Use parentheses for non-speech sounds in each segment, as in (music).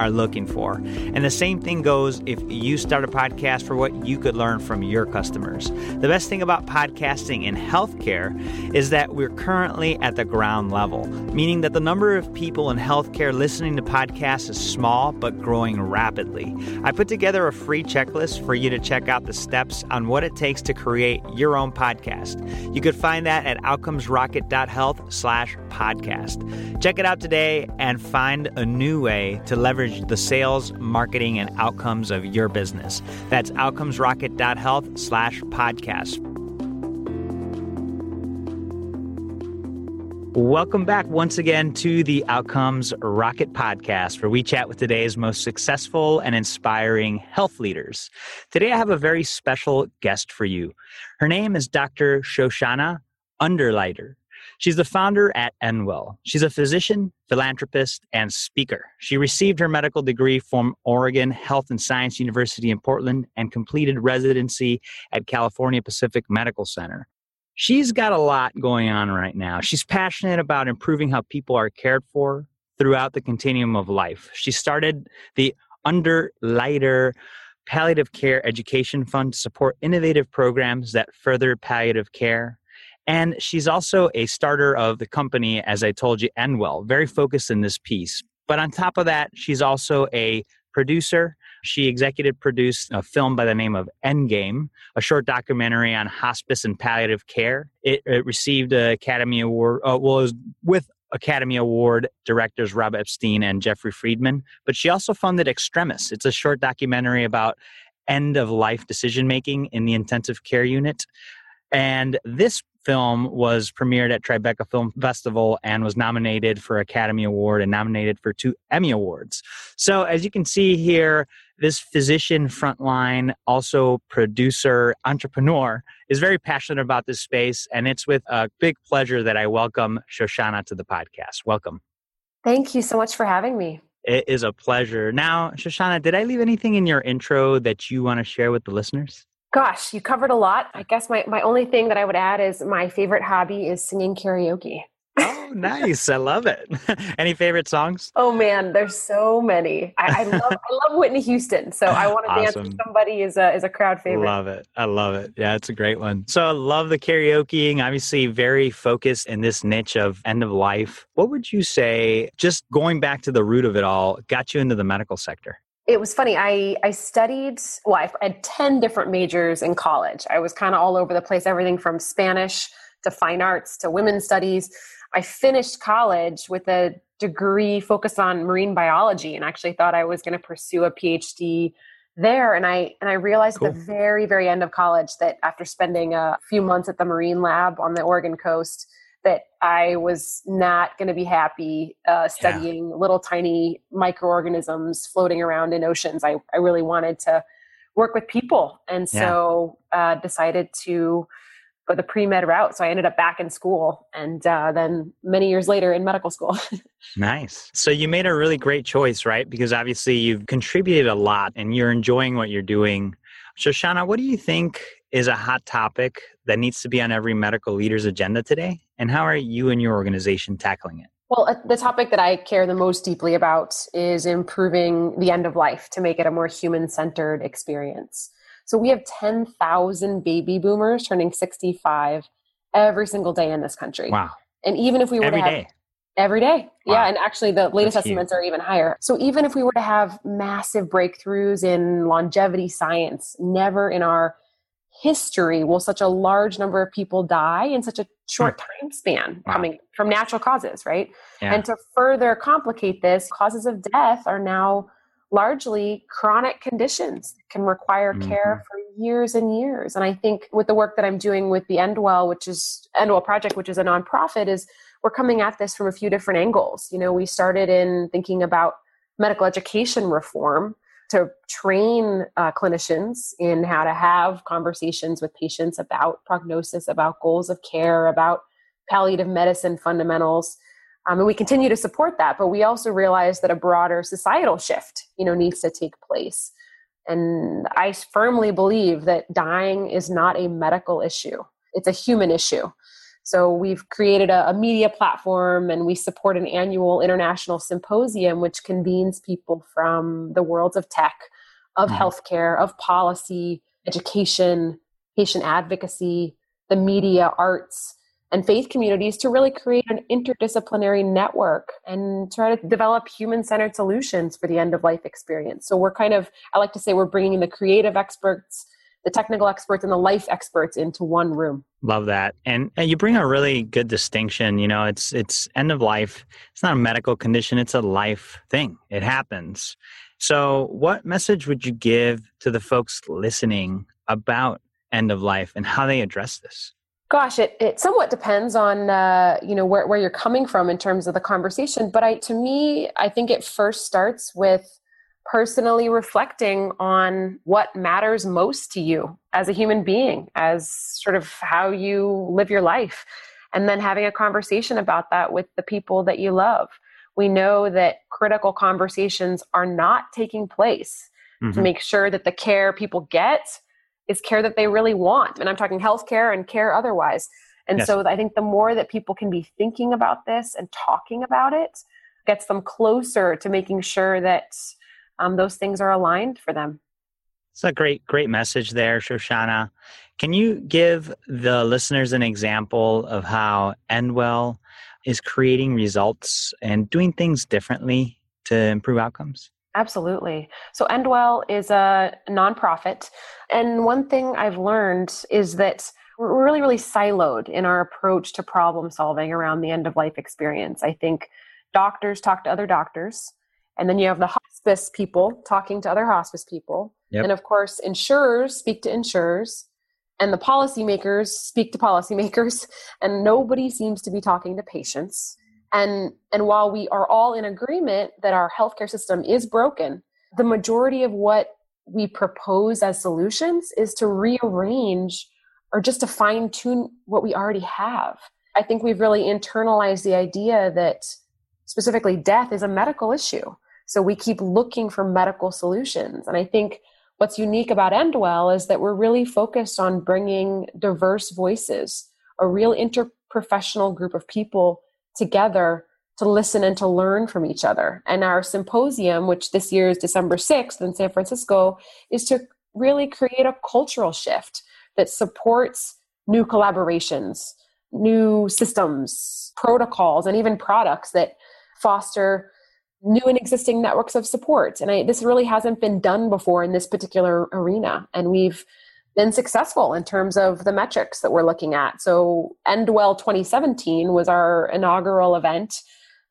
are looking for. And the same thing goes if you start a podcast for what you could learn from your customers. The best thing about podcasting in healthcare is that we're currently at the ground level, meaning that the number of people in healthcare listening to podcasts is small but growing rapidly. I put together a free checklist for you to check out the steps on what it takes to create your own podcast. You could find that at outcomesrocket.health slash podcast. Check it out today and find a new way to leverage the sales, marketing, and outcomes of your business. That's outcomesrocket.health slash podcast. Welcome back once again to the Outcomes Rocket podcast, where we chat with today's most successful and inspiring health leaders. Today, I have a very special guest for you. Her name is Dr. Shoshana Ungerleider. She's the founder at Endwell. She's a physician, philanthropist, and speaker. She received her medical degree from Oregon Health and Science University in Portland and completed residency at California Pacific Medical Center she's got a lot going on right now. She's passionate about improving how people are cared for throughout the continuum of life. She started the Ungerleider Palliative Care Education Fund to support innovative programs that further palliative care. And she's also a starter of the company, as I told you, Endwell, very focused in this piece. But on top of that, she's also a producer she executive produced a film by the name of Endgame, a short documentary on hospice and palliative care. It, it received an Academy Award, uh, well, was with Academy Award directors Rob Epstein and Jeffrey Friedman. But she also funded Extremis. It's a short documentary about end of life decision making in the intensive care unit. And this film was premiered at Tribeca Film Festival and was nominated for Academy Award and nominated for two Emmy Awards. So, as you can see here, this physician frontline, also producer, entrepreneur, is very passionate about this space. And it's with a big pleasure that I welcome Shoshana to the podcast. Welcome. Thank you so much for having me. It is a pleasure. Now, Shoshana, did I leave anything in your intro that you want to share with the listeners? Gosh, you covered a lot. I guess my, my only thing that I would add is my favorite hobby is singing karaoke. Oh, nice! I love it. (laughs) Any favorite songs? Oh man, there's so many. I, I love (laughs) I love Whitney Houston, so I want to awesome. dance with somebody is a is a crowd favorite. Love it. I love it. Yeah, it's a great one. So I love the karaokeing. Obviously, very focused in this niche of end of life. What would you say? Just going back to the root of it all, got you into the medical sector it was funny. I, I studied, well, I had 10 different majors in college. I was kind of all over the place, everything from Spanish to fine arts to women's studies. I finished college with a degree focused on marine biology and actually thought I was going to pursue a PhD there and I and I realized cool. at the very very end of college that after spending a few months at the marine lab on the Oregon coast that I was not going to be happy uh, studying yeah. little tiny microorganisms floating around in oceans. I, I really wanted to work with people. And so yeah. uh, decided to go the pre-med route. So I ended up back in school and uh, then many years later in medical school. (laughs) nice. So you made a really great choice, right? Because obviously you've contributed a lot and you're enjoying what you're doing. Shoshana, what do you think is a hot topic that needs to be on every medical leader's agenda today? And how are you and your organization tackling it? Well, uh, the topic that I care the most deeply about is improving the end of life to make it a more human centered experience. So we have 10,000 baby boomers turning 65 every single day in this country. Wow. And even if we were every to have day. every day. Wow. Yeah, and actually the latest That's estimates huge. are even higher. So even if we were to have massive breakthroughs in longevity science, never in our history will such a large number of people die in such a short hmm. time span wow. coming from natural causes, right? Yeah. And to further complicate this, causes of death are now largely chronic conditions that can require mm-hmm. care for years and years. And I think with the work that I'm doing with the Endwell, which is Endwell Project, which is a nonprofit, is we're coming at this from a few different angles. You know, we started in thinking about medical education reform to train uh, clinicians in how to have conversations with patients about prognosis, about goals of care, about palliative medicine fundamentals. Um, and we continue to support that, but we also realize that a broader societal shift, you know, needs to take place. And I firmly believe that dying is not a medical issue; it's a human issue. So we've created a, a, media platform and we support an annual international symposium which convenes people from the worlds of tech, of mm-hmm. healthcare, of policy, education, patient advocacy, the media, arts, and faith communities to really create an interdisciplinary network and try to develop human centered solutions for the end of life experience. So we're kind of, I like to say, we're bringing the creative experts, the technical experts, and the life experts into one room. Love that. And, and you bring a really good distinction. You know, it's it's end of life. It's not a medical condition, it's a life thing. It happens. So, what message would you give to the folks listening about end of life and how they address this? Gosh, it, it somewhat depends on uh, you know where, where you're coming from in terms of the conversation. But I, to me, I think it first starts with personally reflecting on what matters most to you as a human being, as sort of how you live your life, and then having a conversation about that with the people that you love. We know that critical conversations are not taking place mm-hmm. to make sure that the care people get is care that they really want. And I'm talking healthcare and care otherwise. And yes. so I think the more that people can be thinking about this and talking about it gets them closer to making sure that um, those things are aligned for them. It's a great, great message there, Shoshana. Can you give the listeners an example of how Endwell is creating results and doing things differently to improve outcomes? Absolutely. So, Endwell is a nonprofit. And one thing I've learned is that we're really, really siloed in our approach to problem solving around the end of life experience. I think doctors talk to other doctors, and then you have the hospice people talking to other hospice people. Yep. And of course, insurers speak to insurers, and the policymakers speak to policymakers, (laughs) and nobody seems to be talking to patients. And, and while we are all in agreement that our healthcare system is broken, the majority of what we propose as solutions is to rearrange or just to fine tune what we already have. I think we've really internalized the idea that specifically death is a medical issue. So we keep looking for medical solutions. And I think what's unique about Endwell is that we're really focused on bringing diverse voices, a real interprofessional group of people together to listen and to learn from each other. And our symposium, which this year is December 6th in San Francisco, is to really create a cultural shift that supports new collaborations, new systems, protocols, and even products that foster new and existing networks of support. And I, this really hasn't been done before in this particular arena. And we've been successful in terms of the metrics that we're looking at. So, Endwell 2017 was our inaugural event.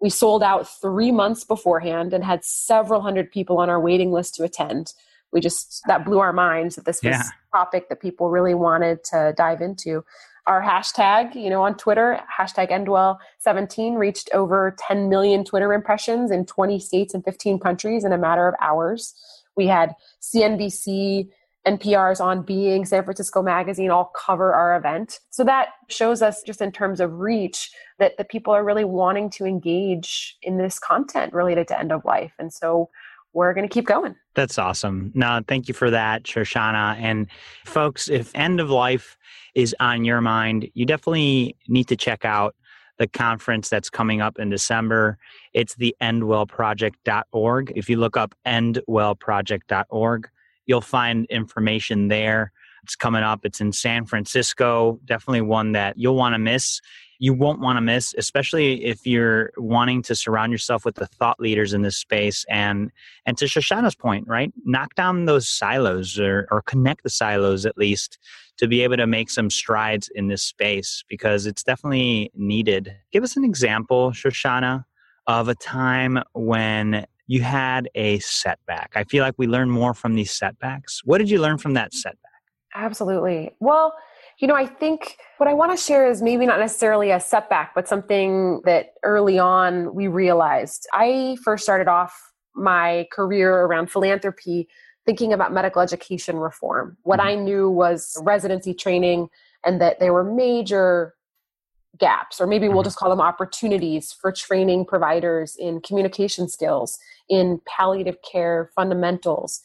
We sold out three months beforehand and had several hundred people on our waiting list to attend. We just, that blew our minds that this was yeah. a topic that people really wanted to dive into. Our hashtag, you know, on Twitter, hashtag Endwell17 reached over 10 million Twitter impressions in 20 states and 15 countries in a matter of hours. We had CNBC, NPR's On Being, San Francisco Magazine all cover our event. So that shows us, just in terms of reach, that the people are really wanting to engage in this content related to end of life. And so we're going to keep going. That's awesome. No, thank you for that, Shoshana. And folks, if end of life is on your mind, you definitely need to check out the conference that's coming up in December. It's the endwellproject.org. If you look up endwellproject.org, You'll find information there. It's coming up. It's in San Francisco. Definitely one that you'll want to miss. You won't want to miss, especially if you're wanting to surround yourself with the thought leaders in this space. And and to Shoshana's point, right? Knock down those silos or, or connect the silos at least to be able to make some strides in this space because it's definitely needed. Give us an example, Shoshana, of a time when you had a setback. I feel like we learn more from these setbacks. What did you learn from that setback? Absolutely. Well, you know, I think what I want to share is maybe not necessarily a setback, but something that early on we realized. I first started off my career around philanthropy thinking about medical education reform. What mm-hmm. I knew was residency training and that there were major gaps, or maybe we'll mm-hmm. just call them opportunities for training providers in communication skills, in palliative care fundamentals.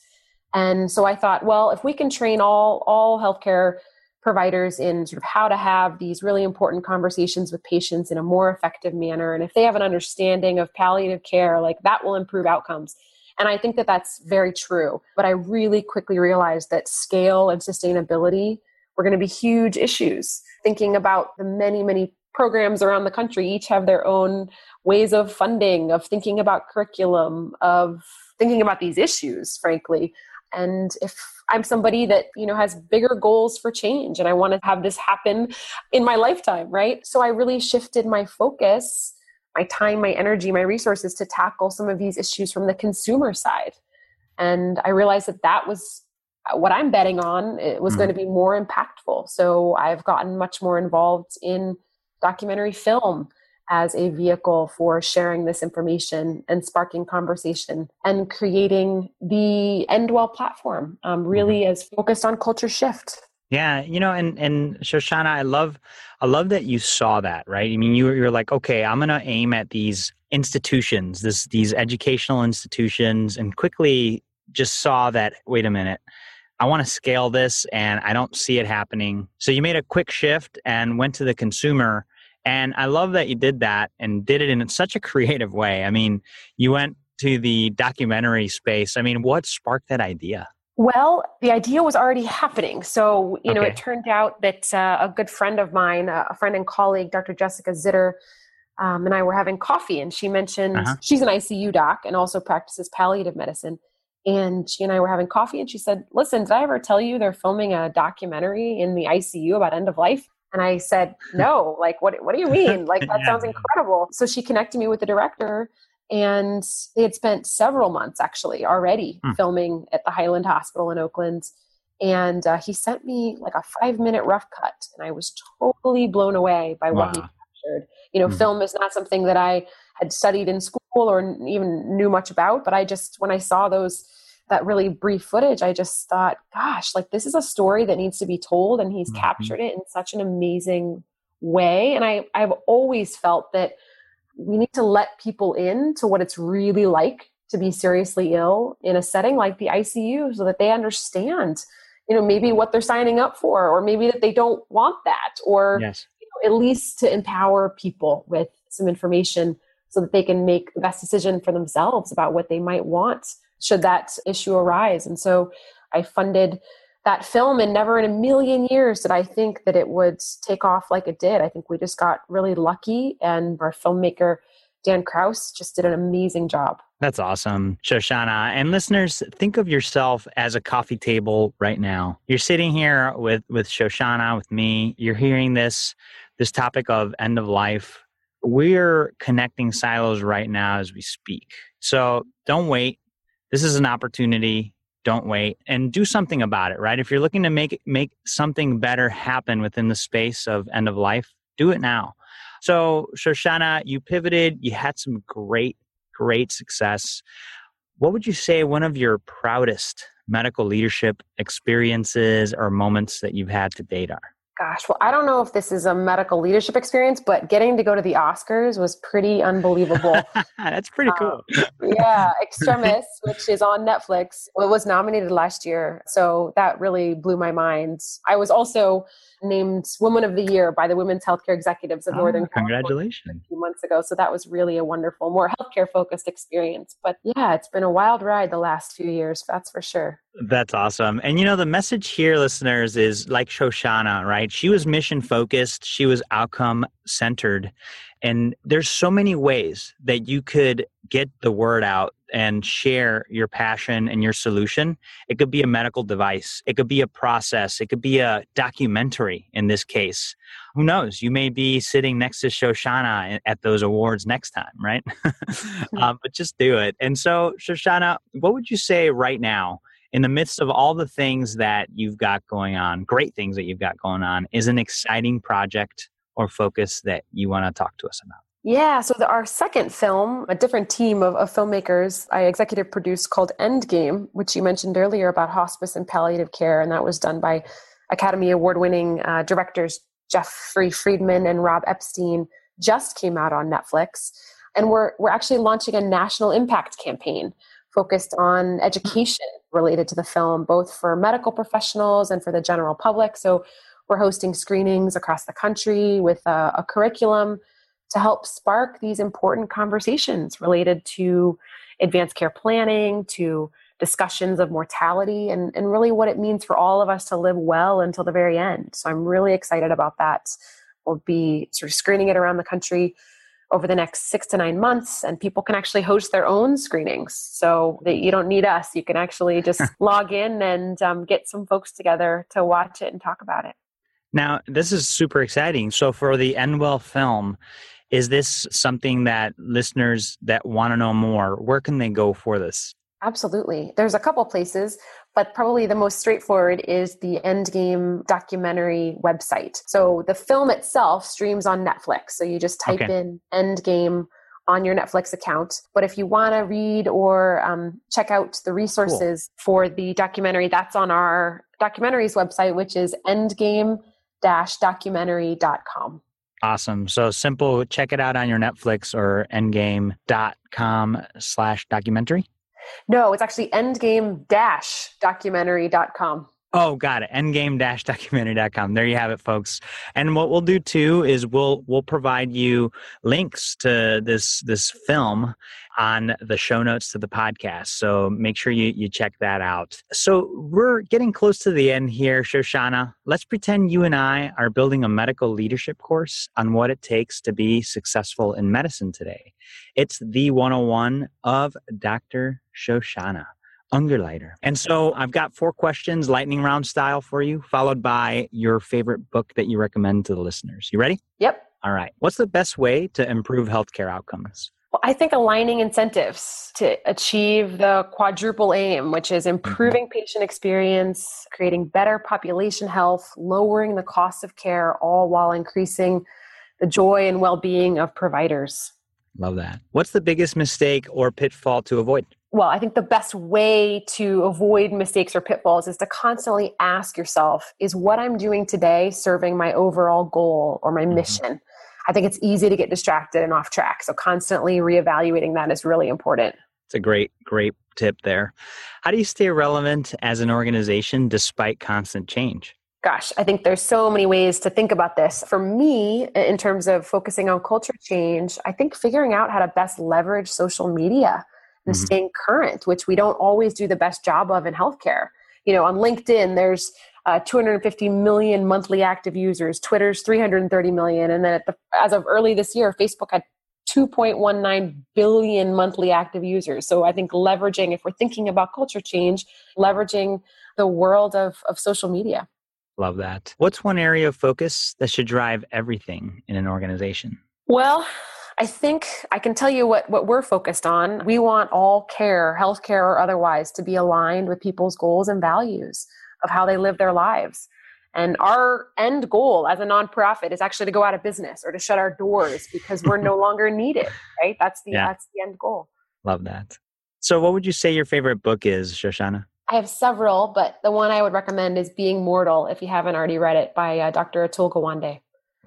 And so I thought, well, if we can train all all healthcare providers in sort of how to have these really important conversations with patients in a more effective manner, and if they have an understanding of palliative care, like that will improve outcomes. And I think that that's very true. But I really quickly realized that scale and sustainability were going to be huge issues. Thinking about the many, many programs around the country each have their own ways of funding, of thinking about curriculum, of thinking about these issues, frankly. And if I'm somebody that, you know, has bigger goals for change and I want to have this happen in my lifetime, right? So I really shifted my focus, my time, my energy, my resources to tackle some of these issues from the consumer side. And I realized that that was what I'm betting on. It was mm. going to be more impactful. So I've gotten much more involved in documentary film as a vehicle for sharing this information and sparking conversation and creating the Endwell platform um, really mm-hmm. is focused on culture shift. Yeah, you know, and and Shoshana, I love, I love that you saw that, right? I mean, you you're like, okay, I'm gonna aim at these institutions, this these educational institutions, and quickly just saw that. Wait a minute, I want to scale this, and I don't see it happening. So you made a quick shift and went to the consumer and I love that you did that and did it in such a creative way. I mean, you went to the documentary space. I mean, what sparked that idea? Well, the idea was already happening. So, you okay. know, it turned out that uh, a good friend of mine, uh, a friend and colleague, Dr. Jessica Zitter, um, and I were having coffee, and she mentioned uh-huh. she's an ICU doc and also practices palliative medicine. And she and I were having coffee, and she said, Listen, did I ever tell you they're filming a documentary in the ICU about end of life? And I said, no, like, what, what do you mean? (laughs) Like, that yeah. sounds incredible. So she connected me with the director and they had spent several months actually already hmm. filming at the Highland Hospital in Oakland. And uh, he sent me like a five minute rough cut, and I was totally blown away by wow. what he captured. You know, hmm. film is not something that I had studied in school or even knew much about, but I just, when I saw those that really brief footage, I just thought, gosh, like this is a story that needs to be told, and he's mm-hmm. captured it in such an amazing way. And I, I've always felt that we need to let people in to what it's really like to be seriously ill in a setting like the ICU so that they understand, you know, maybe what they're signing up for, or maybe that they don't want that, or yes. you know, at least to empower people with some information so that they can make the best decision for themselves about what they might want should that issue arise. And so I funded that film and never in a million years did I think that it would take off like it did. I think we just got really lucky and our filmmaker Dan Kraus just did an amazing job. That's awesome, Shoshana. And listeners, think of yourself as a coffee table right now. You're sitting here with with Shoshana, with me. You're hearing this this topic of end of life. We're connecting silos right now as we speak. So don't wait this is an opportunity. Don't wait and do something about it right? If you're looking to make make something better happen within the space of end of life do it now. So shoshana you pivoted. You had some great great success. What would you say one of your proudest medical leadership experiences or moments that you've had to date are gosh, well, I don't know if this is a medical leadership experience, but getting to go to the Oscars was pretty unbelievable. (laughs) That's pretty um, cool. Um, yeah, (laughs) Extremis, which is on Netflix, it was nominated last year. So that really blew my mind. I was also named Woman of the Year by the Women's Healthcare Executives of oh, Northern Congratulations. a few months ago. So that was really a wonderful, more healthcare focused experience. But yeah, it's been a wild ride the last few years, that's for sure. That's awesome. And you know, the message here, listeners, is like Shoshana, right? She was mission focused, she was outcome centered. And there's so many ways that you could get the word out and share your passion and your solution. It could be a medical device, it could be a process, it could be a documentary in this case. Who knows? You may be sitting next to Shoshana at those awards next time, right? um, (laughs) but just do it. And so, Shoshana, what would you say right now? In the midst of all the things that you've got going on, great things that you've got going on, is an exciting project or focus that you want to talk to us about? Yeah, so the, our second film, a different team of, of, filmmakers I executive produced called Endgame, which you mentioned earlier about hospice and palliative care, and that was done by Academy Award winning uh, directors Jeffrey Friedman and Rob Epstein, just came out on Netflix. And we're, we're actually launching a national impact campaign focused on education related to the film, both for medical professionals and for the general public. So we're hosting screenings across the country with a, a curriculum to help spark these important conversations related to advanced care planning, to discussions of mortality, and, and really what it means for all of us to live well until the very end. So I'm really excited about that. We'll be sort of screening it around the country over the next six to nine months, and people can actually host their own screenings. So that you don't need us; you can actually just (laughs) log in and um, get some folks together to watch it and talk about it. Now, this is super exciting. So, for the Endwell film, is this something that listeners that want to know more, where can they go for this? Absolutely. There's a couple places, but probably the most straightforward is the Endgame documentary website. So the film itself streams on Netflix. So you just type okay. in Endgame on your Netflix account. But if you want to read or um, check out the resources cool. for the documentary, that's on our documentaries website, which is endgame documentary.com. Awesome. So simple. Check it out on your Netflix or endgame.com slash documentary. No, it's actually endgame documentary.com. Oh, got it. Endgame-documentary.com. There you have it, folks. And what we'll do too is we'll we'll provide you links to this this film on the show notes to the podcast. So make sure you you check that out. So we're getting close to the end here, Shoshana. Let's pretend you and I are building a medical leadership course on what it takes to be successful in medicine today. It's the 101 of Dr. Shoshana. Ungerleider. And so I've got four questions, lightning round style for you, followed by your favorite book that you recommend to the listeners. You ready? Yep. All right. What's the best way to improve healthcare outcomes? Well, I think aligning incentives to achieve the quadruple aim, which is mm-hmm. improving patient experience, creating better population health, lowering the cost of care, all while increasing the joy and well being of providers. Love that. What's the biggest mistake or pitfall to avoid? Well, I think the best way to avoid mistakes or pitfalls is to constantly ask yourself, is what I'm doing today serving my overall goal or my mm-hmm. mission? I think it's easy to get distracted and off track. So constantly reevaluating that is really important. It's a great, great tip there. How do you stay relevant as an organization despite constant change? Gosh, I think there's so many ways to think about this. For me, in terms of focusing on culture change, I think figuring out how to best leverage social media and mm-hmm. staying current, which we don't always do the best job of in healthcare. You know, on LinkedIn, there's uh, 250 million monthly active users. Twitter's 330 million, and then the, as of early this year, Facebook had 2.19 billion monthly active users. So I think leveraging, if we're thinking about culture change, leveraging the world of, of social media. Love that. What's one area of focus that should drive everything in an organization? Well, I think I can tell you what, what we're focused on. We want all care, healthcare or otherwise, to be aligned with people's goals and values of how they live their lives. And our end goal as a nonprofit is actually to go out of business or to shut our doors because we're no (laughs) longer needed, right? That's the yeah. that's the end goal. Love that. So what would you say your favorite book is, Shoshana? I have several, but the one I would recommend is Being Mortal if you haven't already read it by uh, Dr. Atul Gawande.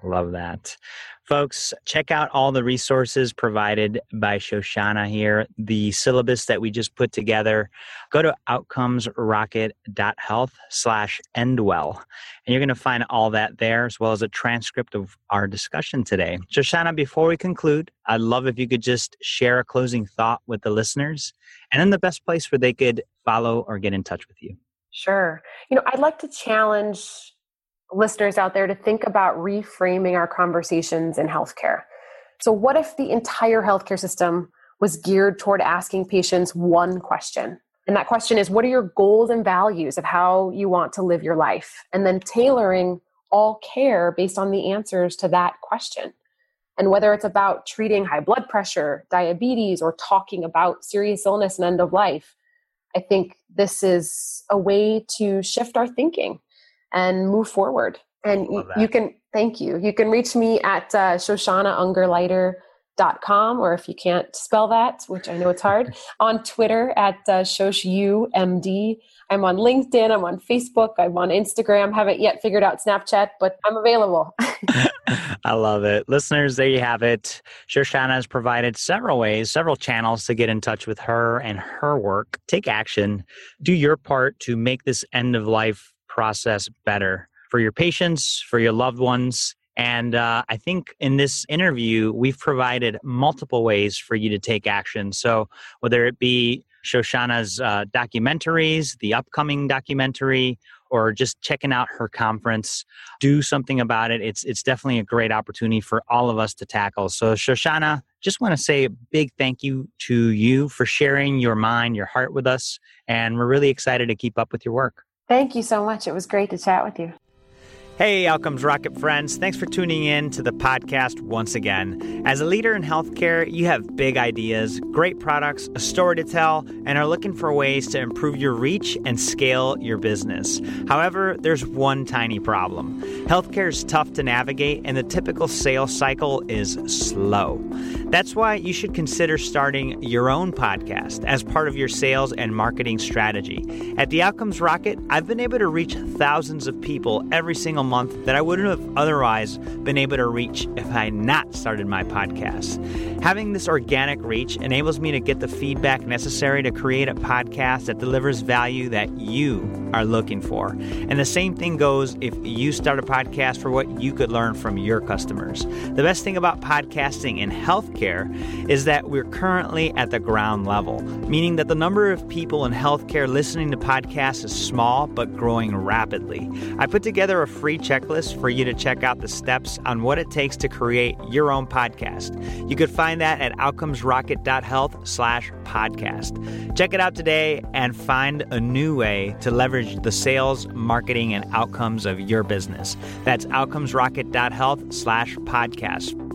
Love that. Folks, check out all the resources provided by Shoshana here, the syllabus that we just put together. Go to outcomesrocket.health slash endwell, and you're going to find all that there, as well as a transcript of our discussion today. Shoshana, before we conclude, I'd love if you could just share a closing thought with the listeners, and then the best place where they could follow or get in touch with you. Sure. You know, I'd like to challenge listeners out there to think about reframing our conversations in healthcare. So, what if the entire healthcare system was geared toward asking patients one question. And that question is what are your goals and values of how you want to live your life? And then tailoring all care based on the answers to that question. And whether it's about treating high blood pressure, diabetes, or talking about serious illness and end of life, I think this is a way to shift our thinking and move forward. And you, you, can, thank you. You can reach me at uh, shoshanaungerleider.com, or if you can't spell that, which I know it's hard, (laughs) on Twitter at uh, shoshumd. I'm on LinkedIn, I'm on Facebook, I'm on Instagram. Haven't yet figured out Snapchat, but I'm available. (laughs) I love it. Listeners, there you have it. Shoshana has provided several ways, several channels to get in touch with her and her work. Take action. Do your part to make this end of life process better for your patients, for your loved ones. And uh, I think in this interview, we've provided multiple ways for you to take action. So, whether it be Shoshana's uh, documentaries, the upcoming documentary, or just checking out her conference, do something about it. It's it's definitely a great opportunity for all of us to tackle. So Shoshana, just want to say a big thank you to you for sharing your mind, your heart with us, and we're really excited to keep up with your work. Thank you so much. It was great to chat with you. Hey, Outcomes Rocket friends. Thanks for tuning in to the podcast once again. As a leader in healthcare, you have big ideas, great products, a story to tell, and are looking for ways to improve your reach and scale your business. However, there's one tiny problem. Healthcare is tough to navigate, and the typical sales cycle is slow. That's why you should consider starting your own podcast as part of your sales and marketing strategy. At the Outcomes Rocket, I've been able to reach thousands of people every single month that I wouldn't have otherwise been able to reach if I had not started my podcast. Having this organic reach enables me to get the feedback necessary to create a podcast that delivers value that you are looking for. And the same thing goes if you start a podcast for what you could learn from your customers. The best thing about podcasting in healthcare is that we're currently at the ground level, meaning that the number of people in healthcare listening to podcasts is small but growing rapidly. I put together a free checklist for you to check out the steps on what it takes to create your own podcast. You could find that at outcomesrocket.health slash podcast. Check it out today and find a new way to leverage the sales, marketing, and outcomes of your business. That's outcomesrocket.health slash podcast.